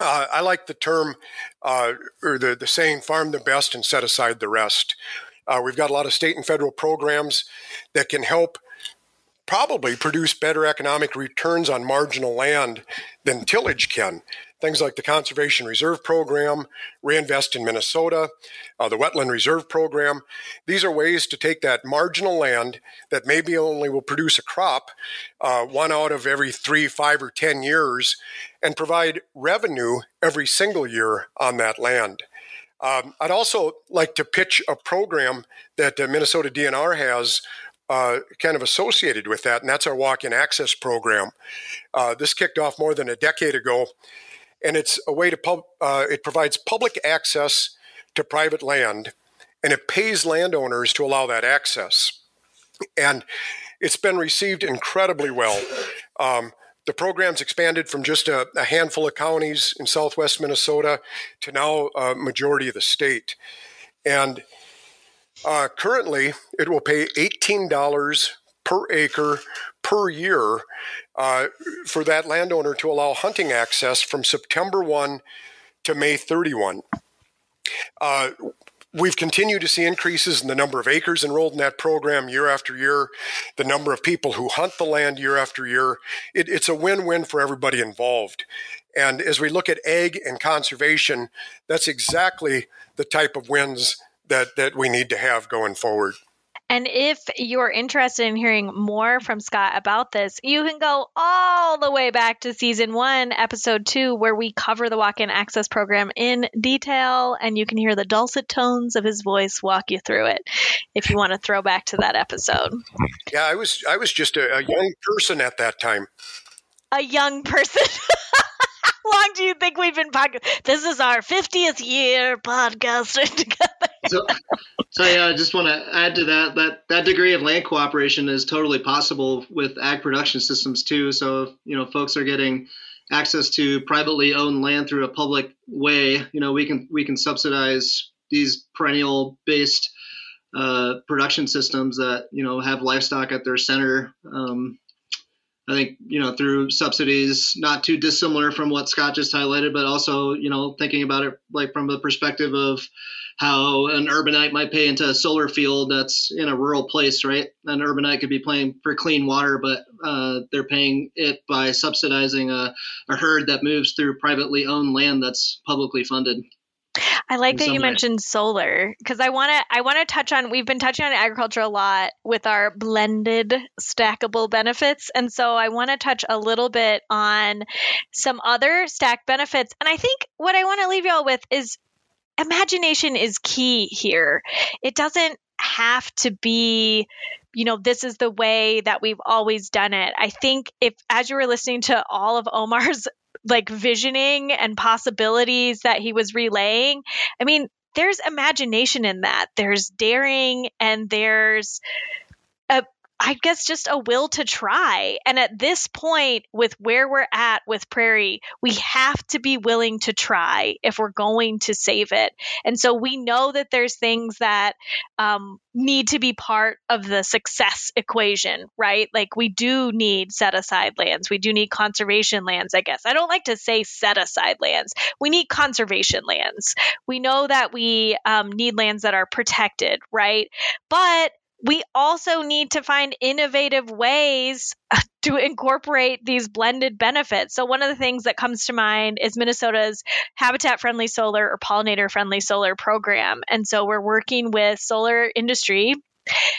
Uh, I like the term uh, or the, the saying, farm the best and set aside the rest. Uh, we've got a lot of state and federal programs that can help probably produce better economic returns on marginal land than tillage can. Things like the Conservation Reserve Program, Reinvest in Minnesota, uh, the Wetland Reserve Program. These are ways to take that marginal land that maybe only will produce a crop uh, one out of every three, five, or 10 years and provide revenue every single year on that land. Um, I'd also like to pitch a program that the Minnesota DNR has uh, kind of associated with that, and that's our walk in access program. Uh, this kicked off more than a decade ago, and it's a way to pub- uh, it provides public access to private land, and it pays landowners to allow that access. And it's been received incredibly well. Um, the program's expanded from just a, a, handful of counties in southwest Minnesota to now a majority of the state. And uh, currently, it will pay $18 per acre per year uh, for that landowner to allow hunting access from September 1 to May 31. Uh, we've continued to see increases in the number of acres enrolled in that program year after year, the number of people who hunt the land year after year. It, it's a win win for everybody involved. And as we look at ag and conservation, that's exactly the type of wins that that we need to have going forward. And if you're interested in hearing more from Scott about this, you can go all the way back to season one, episode two, where we cover the walk in access program in detail. And you can hear the dulcet tones of his voice walk you through it if you want to throw back to that episode. Yeah, I was I was just a, a young person at that time. A young person. *laughs* How long do you think we've been podcasting? This is our 50th year podcasting *laughs* together so, so yeah, I just want to add to that that that degree of land cooperation is totally possible with ag production systems too. So you know, folks are getting access to privately owned land through a public way. You know, we can we can subsidize these perennial based uh, production systems that you know have livestock at their center. Um, I think you know through subsidies, not too dissimilar from what Scott just highlighted, but also you know thinking about it like from the perspective of how an urbanite might pay into a solar field that's in a rural place, right? An urbanite could be paying for clean water, but uh, they're paying it by subsidizing a, a herd that moves through privately owned land that's publicly funded. I like that you way. mentioned solar because I want to I want to touch on we've been touching on agriculture a lot with our blended stackable benefits and so I want to touch a little bit on some other stack benefits and I think what I want to leave y'all with is imagination is key here. It doesn't have to be you know this is the way that we've always done it i think if as you were listening to all of omar's like visioning and possibilities that he was relaying i mean there's imagination in that there's daring and there's I guess just a will to try. And at this point, with where we're at with Prairie, we have to be willing to try if we're going to save it. And so we know that there's things that um, need to be part of the success equation, right? Like we do need set aside lands. We do need conservation lands, I guess. I don't like to say set aside lands. We need conservation lands. We know that we um, need lands that are protected, right? But we also need to find innovative ways uh, to incorporate these blended benefits. So, one of the things that comes to mind is Minnesota's habitat friendly solar or pollinator friendly solar program. And so, we're working with solar industry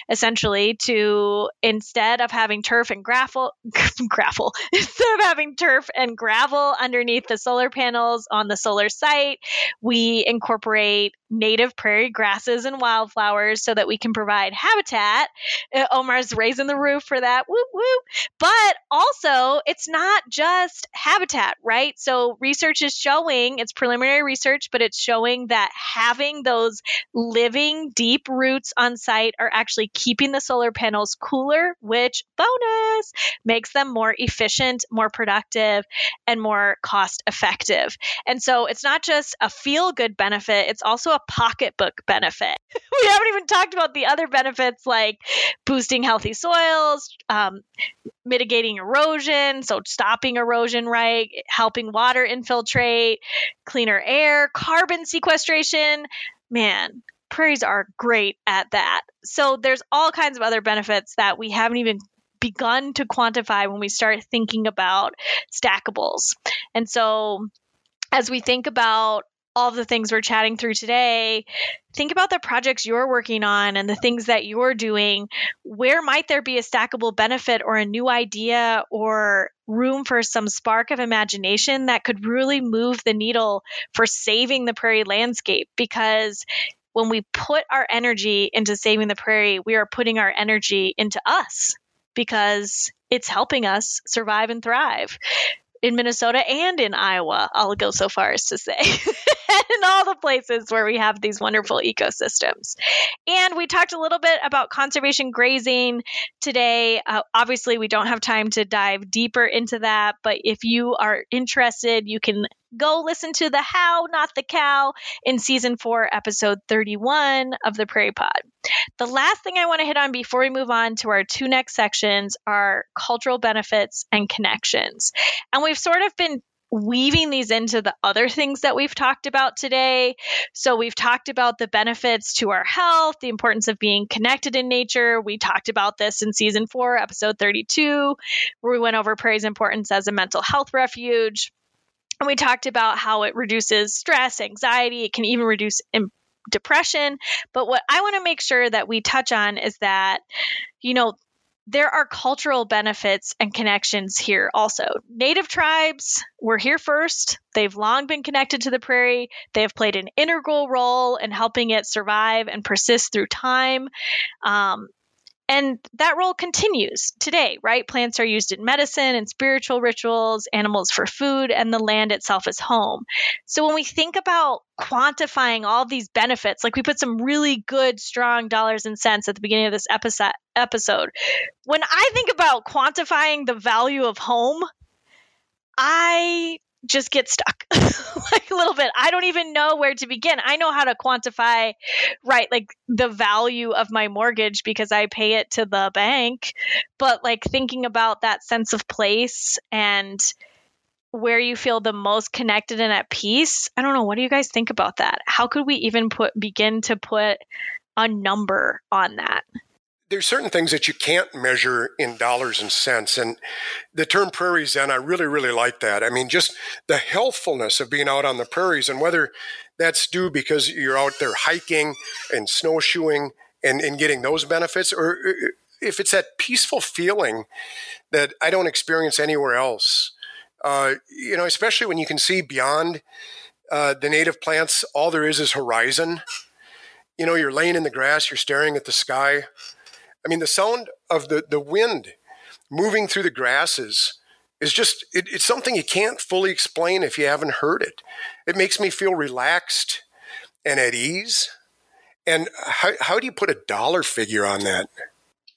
essentially to instead of having turf and gravel *laughs* gravel *laughs* instead of having turf and gravel underneath the solar panels on the solar site we incorporate native prairie grasses and wildflowers so that we can provide habitat. Uh, omar's raising the roof for that. Whoop whoop. But also it's not just habitat right? So research is showing it's preliminary research but it's showing that having those living deep roots on site are actually keeping the solar panels cooler, which bonus makes them more efficient, more productive, and more cost effective. And so it's not just a feel good benefit, it's also a pocketbook benefit. *laughs* we haven't even talked about the other benefits like boosting healthy soils, um, mitigating erosion, so stopping erosion, right? Helping water infiltrate, cleaner air, carbon sequestration. Man, prairies are great at that. So there's all kinds of other benefits that we haven't even begun to quantify when we start thinking about stackables. And so as we think about all the things we're chatting through today, think about the projects you're working on and the things that you're doing. Where might there be a stackable benefit or a new idea or room for some spark of imagination that could really move the needle for saving the prairie landscape? Because when we put our energy into saving the prairie, we are putting our energy into us because it's helping us survive and thrive in Minnesota and in Iowa. I'll go so far as to say, *laughs* in all the places where we have these wonderful ecosystems. And we talked a little bit about conservation grazing today. Uh, obviously, we don't have time to dive deeper into that, but if you are interested, you can go listen to the how, not the cow, in season four, episode 31 of the Prairie Pod. The last thing I want to hit on before we move on to our two next sections are cultural benefits and connections. And we've sort of been weaving these into the other things that we've talked about today. So, we've talked about the benefits to our health, the importance of being connected in nature. We talked about this in season four, episode 32, where we went over prairie's importance as a mental health refuge. And we talked about how it reduces stress, anxiety, it can even reduce depression. But what I want to make sure that we touch on is that, you know, there are cultural benefits and connections here also. Native tribes were here first. They've long been connected to the prairie. They have played an integral role in helping it survive and persist through time. Um, and that role continues today, right? Plants are used in medicine and spiritual rituals, animals for food, and the land itself is home. So when we think about quantifying all these benefits, like we put some really good, strong dollars and cents at the beginning of this episode. When I think about quantifying the value of home, I just get stuck *laughs* like a little bit. I don't even know where to begin. I know how to quantify, right, like the value of my mortgage because I pay it to the bank. But like thinking about that sense of place and where you feel the most connected and at peace, I don't know. What do you guys think about that? How could we even put begin to put a number on that? There's certain things that you can't measure in dollars and cents. And the term prairie zen, I really, really like that. I mean, just the healthfulness of being out on the prairies and whether that's due because you're out there hiking and snowshoeing and, and getting those benefits, or if it's that peaceful feeling that I don't experience anywhere else. Uh, you know, especially when you can see beyond uh, the native plants, all there is is horizon. You know, you're laying in the grass, you're staring at the sky I mean, the sound of the, the wind moving through the grasses is just, it, it's something you can't fully explain if you haven't heard it. It makes me feel relaxed and at ease. And how, how do you put a dollar figure on that?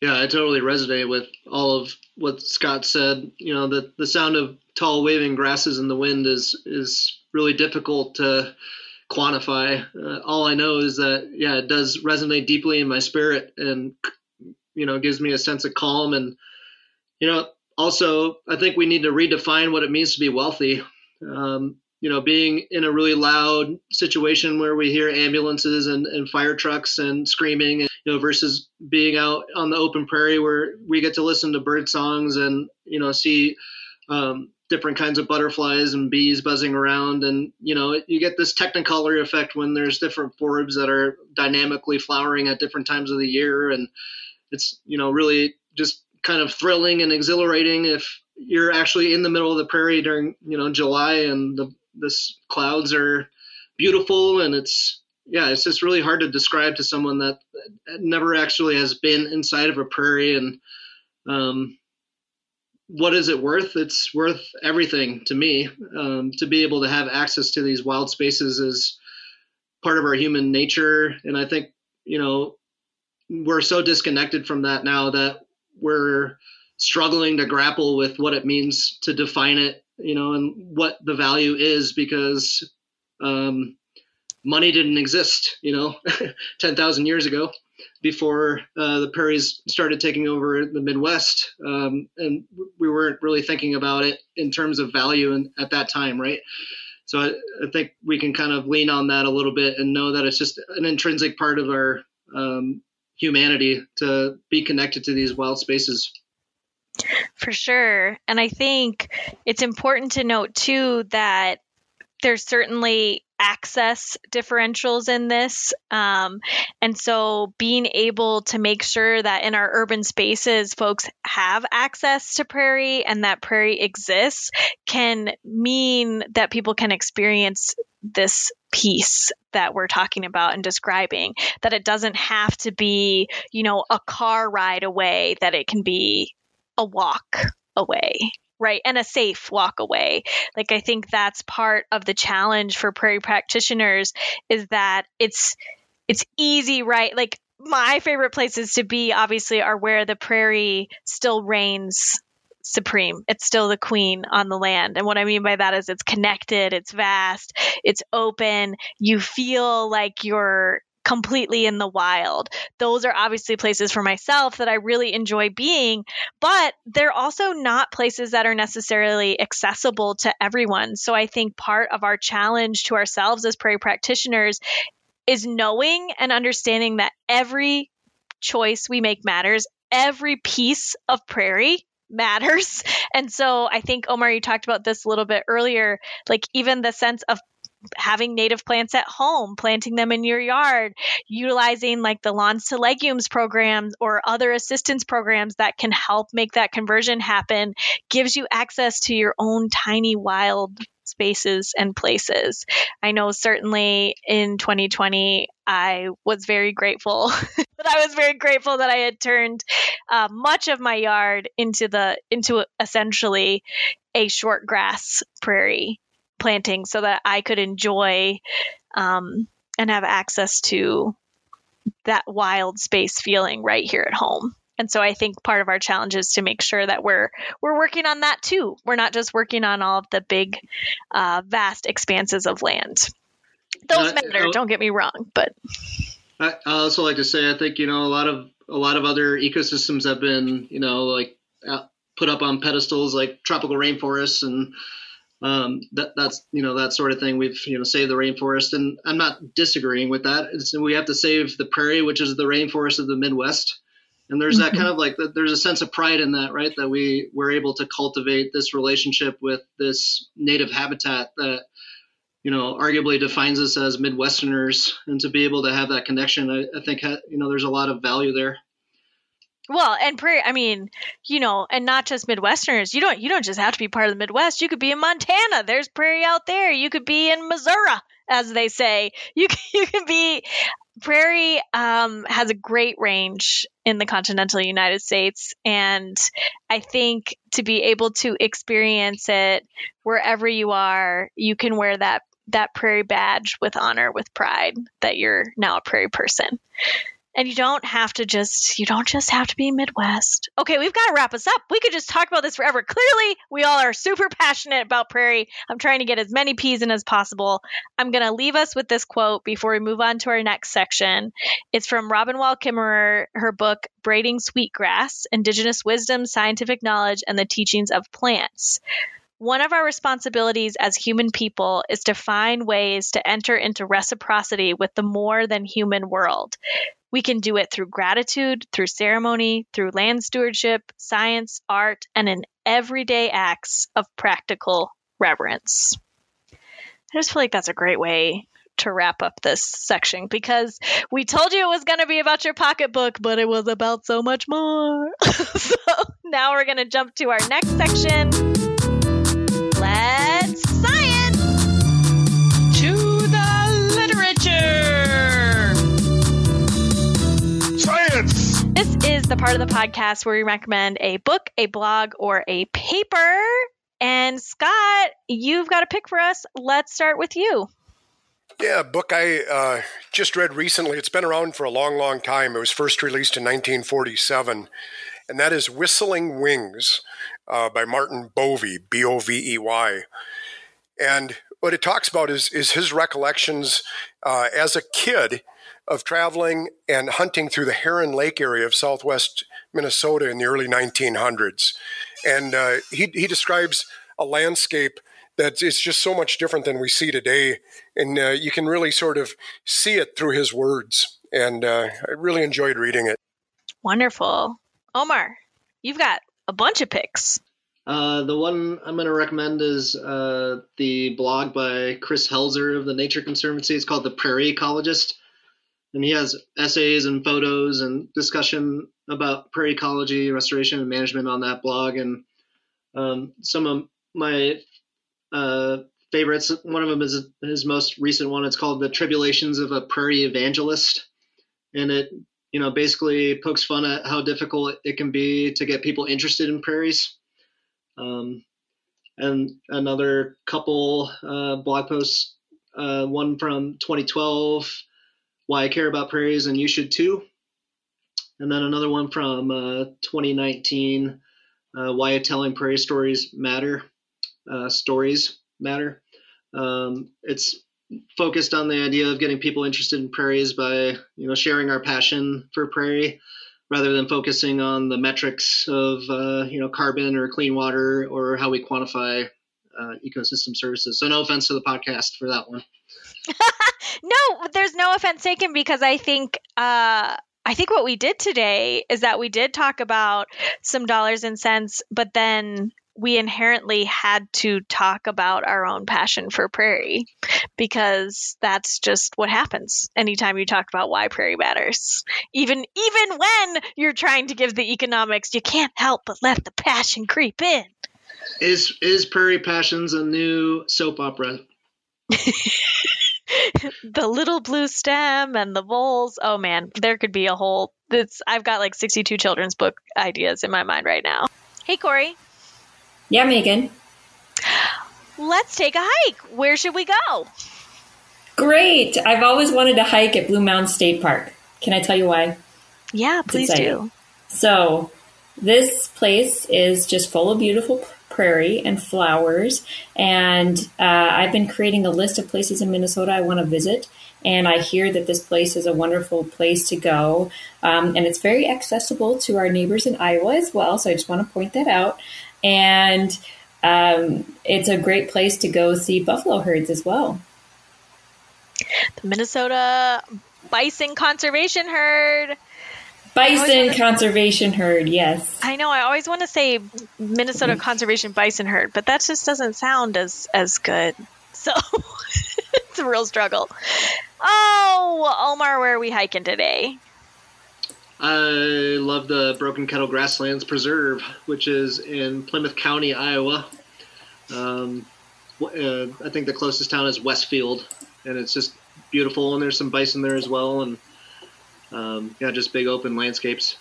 Yeah, I totally resonate with all of what Scott said. You know, the, the sound of tall waving grasses in the wind is is really difficult to quantify. Uh, all I know is that yeah, it does resonate deeply in my spirit and you know gives me a sense of calm and you know also i think we need to redefine what it means to be wealthy. Um, you know being in a really loud situation where we hear ambulances and, and fire trucks and screaming and, you know versus being out on the open prairie where we get to listen to bird songs and you know see um, different kinds of butterflies and bees buzzing around. And you know you get this technicolor effect when there's different forbs that are dynamically flowering at different times of the year. And it's you know really just kind of thrilling and exhilarating if you're actually in the middle of the prairie during you know July and the this clouds are beautiful and it's yeah it's just really hard to describe to someone that never actually has been inside of a prairie and um, what is it worth? It's worth everything to me um, to be able to have access to these wild spaces is part of our human nature. And i think you know we're so disconnected from that now that we're struggling to grapple with what it means to define it, you know, and what the value is because um, money didn't exist, you know, *laughs* 10,000 years ago before uh, the prairies started taking over the Midwest. Um, and we weren't really thinking about it in terms of value in, at that time, right? So I, I, think we can kind of lean on that a little bit and know that it's just an intrinsic part of our um, humanity to be connected to these wild spaces. For sure. And I think it's important to note too that there's certainly access differentials in this. Um, and so being able to make sure that in our urban spaces, folks have access to prairie and that prairie exists can mean that people can experience this peace that we're talking about and describing that it doesn't have to be you know a car ride away that it can be a walk away right? And a safe walk away. Like i think that's part of the challenge for prairie practitioners is that it's it's easy right? Like my favorite places to be obviously are where the prairie still reigns supreme it's still the queen on the land and what i mean by that is it's connected it's vast it's open you feel like you're completely in the wild. Those are obviously places for myself that I really enjoy being, but they're also not places that are necessarily accessible to everyone. So I think part of our challenge to ourselves as prairie practitioners is knowing and understanding that every choice we make matters. Every piece of prairie matters. *laughs* And so I think, Omar, you talked about this a little bit earlier, like even the sense of having native plants at home, planting them in your yard, utilizing like the lawns to legumes programs or other assistance programs that can help make that conversion happen gives you access to your own tiny wild spaces and places. I know certainly in 2020, I was very grateful *laughs* but I was very grateful that I had turned uh, much of my yard into the into essentially a short grass prairie planting so that I could enjoy um, and have access to that wild space feeling right here at home. And so I think part of our challenge is to make sure that we're we're working on that too. We're not just working on all of the big, uh, vast expanses of land. Those uh, matter. Uh, don't get me wrong, but I also like to say I think you know a lot of a lot of other ecosystems have been you know like put up on pedestals like tropical rainforests and um, that that's you know that sort of thing. We've you know saved the rainforest, and I'm not disagreeing with that. It's, we have to save the prairie, which is the rainforest of the Midwest. And there's that mm-hmm. kind of like there's a sense of pride in that, right? That we we're able to cultivate this relationship with this native habitat that you know arguably defines us as Midwesterners, and to be able to have that connection, I, I think you know there's a lot of value there. Well, and prairie, I mean, you know, and not just Midwesterners. You don't you don't just have to be part of the Midwest. You could be in Montana. There's prairie out there. You could be in Missouri, as they say. *laughs* You can, you can be prairie um, has a great range in the continental United States, and I think to be able to experience it wherever you are, you can wear that that prairie badge with honor, with pride that you're now a prairie person and you don't have to just you don't just have to be midwest. Okay we've got to wrap us up. We could just talk about this forever. Clearly we all are super passionate about prairie. I'm trying to get as many peas in as possible. I'm going to leave us with this quote before we move on to our next section. It's from robin wall kimmerer her book braiding sweetgrass indigenous wisdom scientific knowledge and the teachings of plants. One of our responsibilities as human people is to find ways to enter into reciprocity with the more than human world. We can do it through gratitude, through ceremony, through land stewardship, science, art, and in everyday acts of practical reverence. I just feel like that's a great way to wrap up this section because we told you it was going to be about your pocketbook, but it was about so much more. *laughs* so now we're going to jump to our next section. The part of the podcast where we recommend a book, a blog, or a paper. And Scott, you've got a pick for us. Let's start with you. Yeah, a book I uh, just read recently. It's been around for a long, long time. It was first released in 1947, and that is Whistling Wings uh, by Martin Bovey, B O V E Y. And what it talks about is, is his recollections uh, as a kid of traveling and hunting through the Heron Lake area of southwest Minnesota in the early 1900s. And uh, he, he describes a landscape that is just so much different than we see today. And uh, you can really sort of see it through his words. And uh, I really enjoyed reading it. Wonderful. Omar, you've got a bunch of picks. Uh, the one I'm going to recommend is uh, the blog by Chris Helzer of the Nature Conservancy. It's called The Prairie Ecologist. And he has essays and photos and discussion about prairie ecology, restoration, and management on that blog. And um, some of my uh, favorites, one of them is his most recent one. It's called The Tribulations of a Prairie Evangelist. And it, you know, basically pokes fun at how difficult it can be to get people interested in prairies um, and another couple uh, blog posts, uh, one from 2012, Why I Care About Prairies and You Should Too. And then another one from uh, 2019, uh, Why Telling Prairie Stories Matter. Uh, stories Matter. Um, it's focused on the idea of getting people interested in prairies by you know sharing our passion for prairie rather than focusing on the metrics of uh, you know carbon or clean water or how we quantify uh, ecosystem services. So no offense to the podcast for that one. *laughs* no, there's no offense taken because I think uh, I think what we did today is that we did talk about some dollars and cents, but then we inherently had to talk about our own passion for prairie because that's just what happens anytime you talk about why prairie matters. Even even when you're trying to give the economics, you can't help but let the passion creep in. Is is Prairie Passions a new soap opera? *laughs* *laughs* the little blue stem and the voles. Oh man, there could be a whole. This I've got like 62 children's book ideas in my mind right now. Hey Corey. Yeah, Megan. Let's take a hike. Where should we go? Great. I've always wanted to hike at Blue Mounds State Park. Can I tell you why? Yeah, please do. So, this place is just full of beautiful prairie and flowers. And uh, I've been creating a list of places in Minnesota I want to visit. And I hear that this place is a wonderful place to go. Um, and it's very accessible to our neighbors in Iowa as well. So I just want to point that out and um, it's a great place to go see buffalo herds as well. The Minnesota Bison Conservation Herd. Bison Conservation Herd, yes. I know. I always want to say Minnesota Conservation Bison Herd, but that just doesn't sound as as good. *laughs* So it's a real struggle. Oh, Omar, where are we hiking today? I love the Broken Kettle Grasslands Preserve, which is in Plymouth County, Iowa. Um, uh, I think the closest town is Westfield, and it's just beautiful. And there's some bison there as well, and um, yeah, just big open landscapes.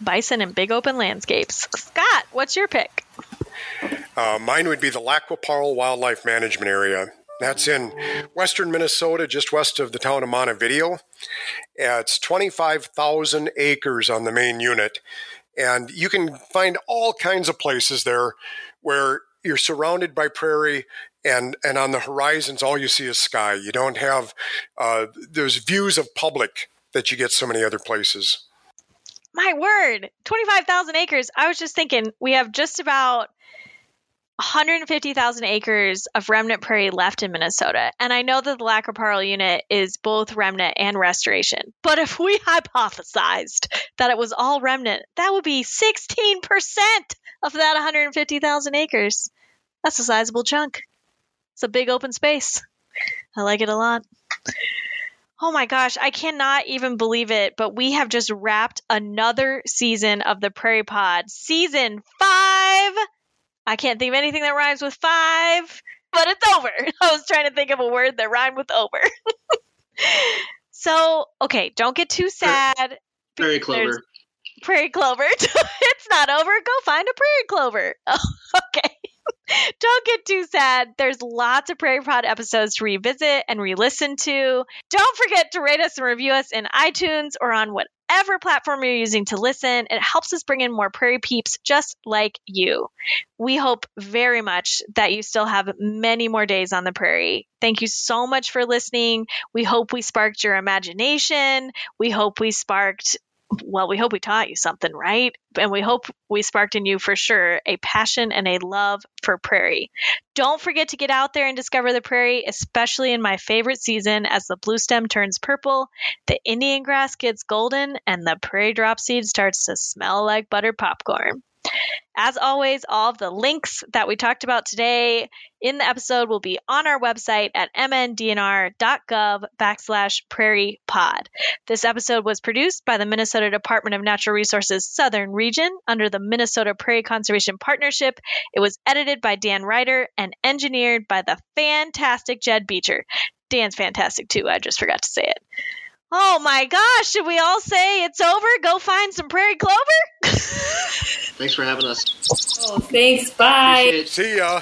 Bison and big open landscapes. Scott, what's your pick? Uh, mine would be the Lac-qui-Parle Wildlife Management Area. That's in western Minnesota, just west of the town of Montevideo. It's 25,000 acres on the main unit. And you can find all kinds of places there where you're surrounded by prairie and, and on the horizons, all you see is sky. You don't have uh, those views of public that you get so many other places. My word, 25,000 acres. I was just thinking we have just about 150,000 acres of remnant prairie left in Minnesota. And I know that the Lac-qui-Parle unit is both remnant and restoration. But if we *laughs* hypothesized that it was all remnant, that would be 16% of that 150,000 acres. That's a sizable chunk. It's a big open space. I like it a lot. Oh my gosh, I cannot even believe it, but we have just wrapped another season of the Prairie Pod. Season five I can't think of anything that rhymes with five, but it's over. *laughs* I was trying to think of a word that rhymed with over. *laughs* so, okay, don't get too sad. Prairie clover. Prairie clover. *laughs* it's not over. Go find a prairie clover. Oh, okay. Don't get too sad. There's lots of Prairie Pod episodes to revisit and re listen to. Don't forget to rate us and review us in iTunes or on whatever platform you're using to listen. It helps us bring in more Prairie Peeps just like you. We hope very much that you still have many more days on the prairie. Thank you so much for listening. We hope we sparked your imagination. We hope we sparked well, we hope we taught you something, right? And we hope we sparked in you for sure a passion and a love for prairie. Don't forget to get out there and discover the prairie, especially in my favorite season as the blue stem turns purple, the Indian grass gets golden, and the prairie drop seed starts to smell like buttered popcorn. As always, all of the links that we talked about today in the episode will be on our website at mndnr.gov backslash prairie pod. This episode was produced by the Minnesota Department of Natural Resources Southern Region under the Minnesota Prairie Conservation Partnership. It was edited by Dan Ryder and engineered by the fantastic Jed Beecher. Dan's fantastic too. I just forgot to say it. Oh my gosh, should we all say it's over? Go find some prairie clover? Thanks for having us. Oh, thanks. Bye. See ya.